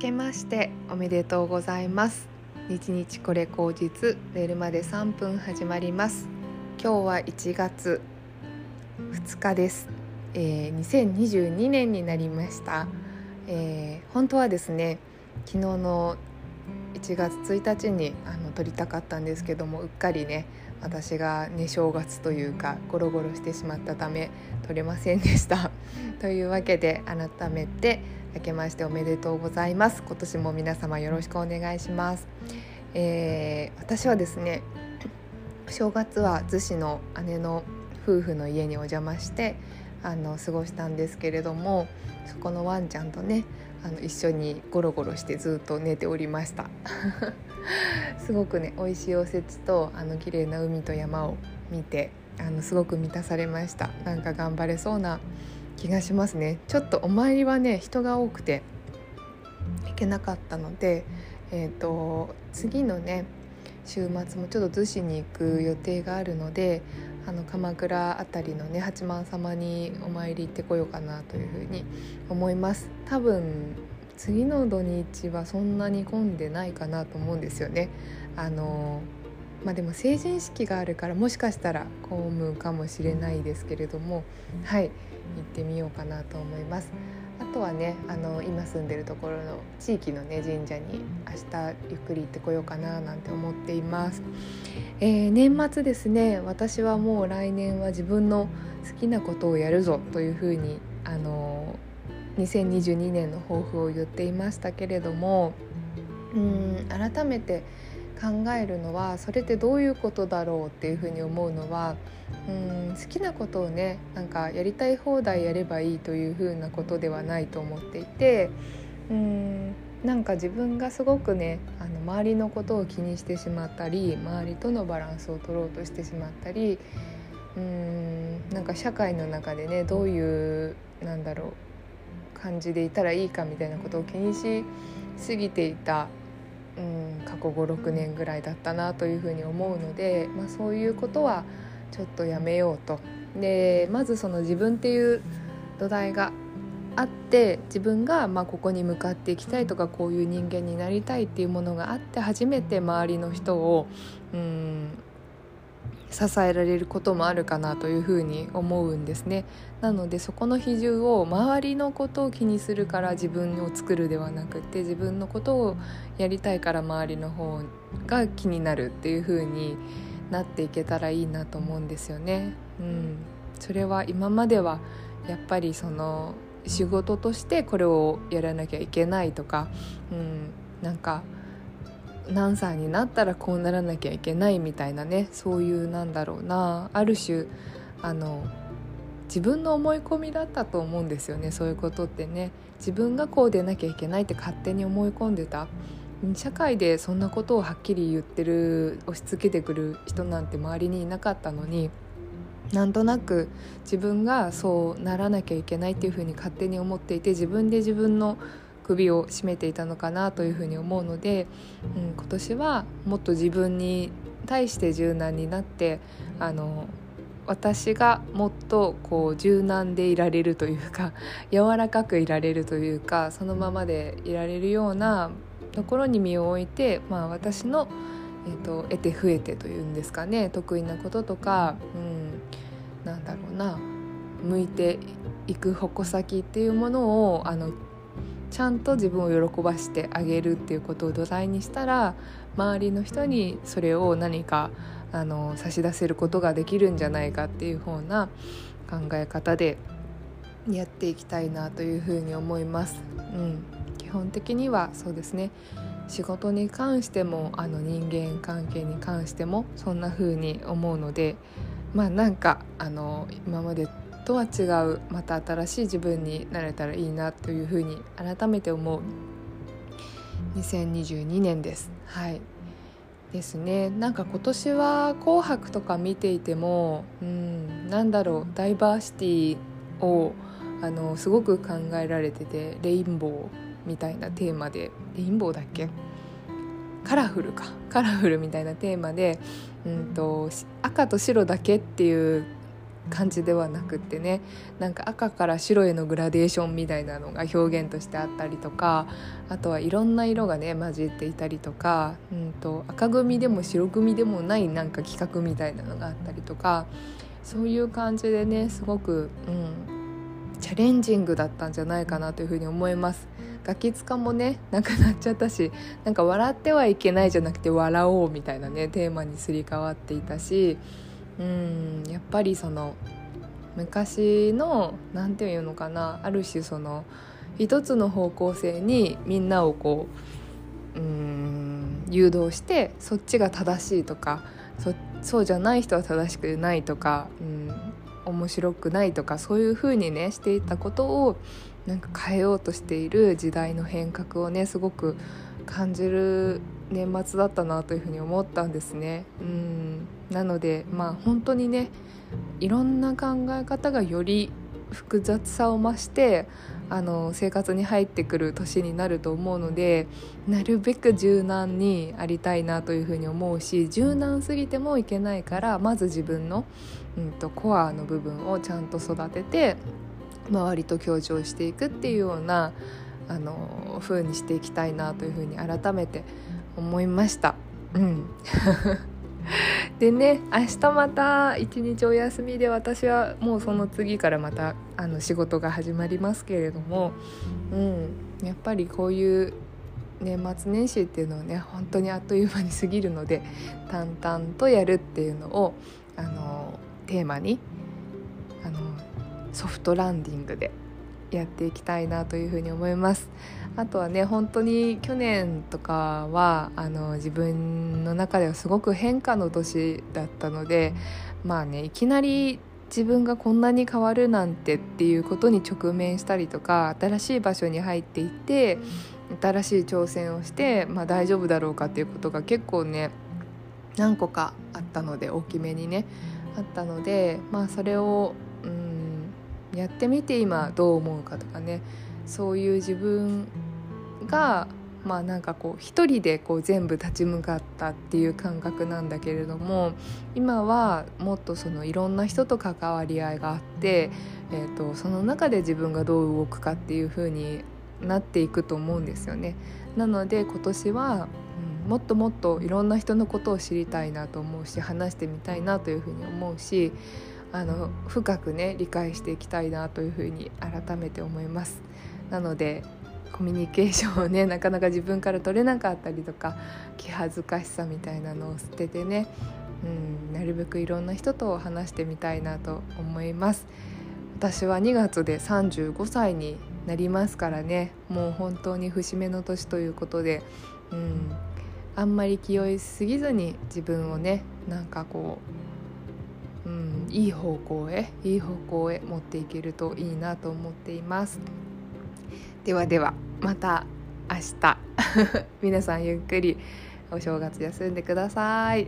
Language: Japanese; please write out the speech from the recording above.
けましておめでとうございます。日日これ口実寝るまで3分始まります。今日は1月2日です、えー、2022年になりました、えー、本当はですね昨日の1月1日にあの撮りたかったんですけどもうっかりね私がね正月というかゴロゴロしてしまったため撮れませんでした。というわけで改めて明けましておめでとうございます。今年も皆様よろしくお願いします、えー、私はですね正月は逗子の姉の夫婦の家にお邪魔してあの過ごしたんですけれどもそこのワンちゃんとねあの一緒にゴロゴロしてずっと寝ておりました。すごくね美味しいおせちとあの綺麗な海と山を見てあのすごく満たされました。なんか頑張れそうな気がしますね。ちょっとお参りはね人が多くて行けなかったので、えーと、次のね週末もちょっと逗子に行く予定があるのであの鎌倉辺りのね八幡様にお参り行ってこようかなというふうに思います。多分次の土日はそんなに混んでないかなと思うんですよね。あのまあでも成人式があるからもしかしたら混むかもしれないですけれどもはい行ってみようかなと思います。あとはねあの今住んでるところの地域のね神社に明日ゆっくり行ってこようかななんて思っています、えー、年末ですね私はもう来年は自分の好きなことをやるぞというふうにあの2022年の抱負を言っていましたけれどもうん改めて考えるのはそれってどういうことだろうっていうふうに思うのはうん好きなことをねなんかやりたい放題やればいいというふうなことではないと思っていてうんなんか自分がすごくねあの周りのことを気にしてしまったり周りとのバランスを取ろうとしてしまったりうんなんか社会の中でねどういうなんだろう感じでいたらいいかみたいなことを気にしすぎていたうん、過去56年ぐらいだったなというふうに思うので、まあ、そういうことはちょっとやめようと。でまずその自分っていう土台があって自分がまここに向かっていきたいとかこういう人間になりたいっていうものがあって初めて周りの人をうん支えられることもあるかなというふうに思うんですね。なのでそこの比重を周りのことを気にするから自分を作るではなくて自分のことをやりたいから周りの方が気になるっていうふうになっていけたらいいなと思うんですよね。うん、それは今まではやっぱりその仕事としてこれをやらなきゃいけないとか、うん、なんか何歳になったらこうならなきゃいけないみたいなねそういうなんだろうな。ある種あの自分の思い込みだったと思うんですよねそういうことってね。自分がこうでなきゃいけないって勝手に思い込んでた。社会でそんなことをはっきり言ってる押し付けてくる人なんて周りにいなかったのになんとなく自分がそうならなきゃいけないっていうふうに勝手に思っていて自分で自分の首を絞めていたのかなというふうに思うので、うん、今年はもっと自分に対して柔軟になってあの私がもっとこう柔軟でいられるというか 柔らかくいられるというかそのままでいられるようなところに身を置いて、まあ、私の、えーと、得て増えてというんですかね得意なこととか、うん、なんだろうな向いていく矛先っていうものをあのちゃんと自分を喜ばしてあげるっていうことを土台にしたら周りの人にそれを何かあの差し出せることができるんじゃないかっていう方な考え方でやっていきたいなというふうに思います。うん、基本的にはそうですね仕事に関してもあの人間関係に関してもそんな風に思うのでまあなんかあの今までとは違うまた新しい自分になれたらいいなというふうに改めて思う。2022年です。はい。ですね。なんか今年は「紅白」とか見ていてもうんなんだろうダイバーシティをあのすごく考えられててレインボーみたいなテーマで。レインボーだっけ？カラフルか。カラフルみたいなテーマで、うんと赤と白だけっていう感じではなくってねなんか赤から白へのグラデーションみたいなのが表現としてあったりとかあとはいろんな色がね混じっていたりとか、うんと、赤組でも白組でもないなんか企画みたいなのがあったりとかそういう感じでねすごく、うん、チャレンジングだったんじゃないかなというふうに思います。ガキ使もねなくなっちゃったしなんか笑ってはいけないじゃなくて笑おうみたいなねテーマにすり替わっていたしうんやっぱりその昔の何て言うのかなある種その一つの方向性にみんなをこううん誘導してそっちが正しいとかそそうじゃない人は正しくないとか、うん、面白くないとかそういう風にねしていたことをなんか変えようとしている時代の変革をねすごく感じる年末だったなというふうに思ったんですね。うんなのでまあ本当にねいろんな考え方がより複雑さを増してあの生活に入ってくる年になると思うのでなるべく柔軟にありたいなというふうに思うし柔軟すぎてもいけないからまず自分の、うんと、コアの部分をちゃんと育てて周りと協調していくっていうようなあの風にしていきたいなというふうに改めて思いました。うん でね明日また一日お休みで私はもうその次からまたあの仕事が始まりますけれども、うん、やっぱりこういう年末年始っていうのはね本当にあっという間に過ぎるので淡々とやるっていうのをあのテーマにあのソフトランディングでやっていきたいなというふうに思います。あとはね本当に去年とかはあの自分の中ではすごく変化の年だったのでまあねいきなり自分がこんなに変わるなんてっていうことに直面したりとか新しい場所に入っていって新しい挑戦をして、まあ、大丈夫だろうかっていうことが結構ね何個かあったので大きめにねあったのでまあそれをやってみて今どう思うかとかねそういう自分がまあなんかこう一人でこう全部立ち向かったっていう感覚なんだけれども今はもっとそのいろんな人と関わり合いがあって、えーと、その中で自分がどう動くかっていう風になっていくと思うんですよね。なので今年は、うん、もっともっといろんな人のことを知りたいなと思うし話してみたいなというふうに思うしあの深くね理解していきたいなというふうに改めて思います。なのでコミュニケーションをねなかなか自分から取れなかったりとか気恥ずかしさみたいなのを捨ててね、うん、なるべくいろんな人と話してみたいなと思います。私は2月で35歳になりますからねもう本当に節目の年ということで、うん、あんまり気負いすぎずに自分をねなんかこう、いい方向へいい方向へ持っていけるといいなと思っています。ではではまた明日。皆さんゆっくりお正月休んでください。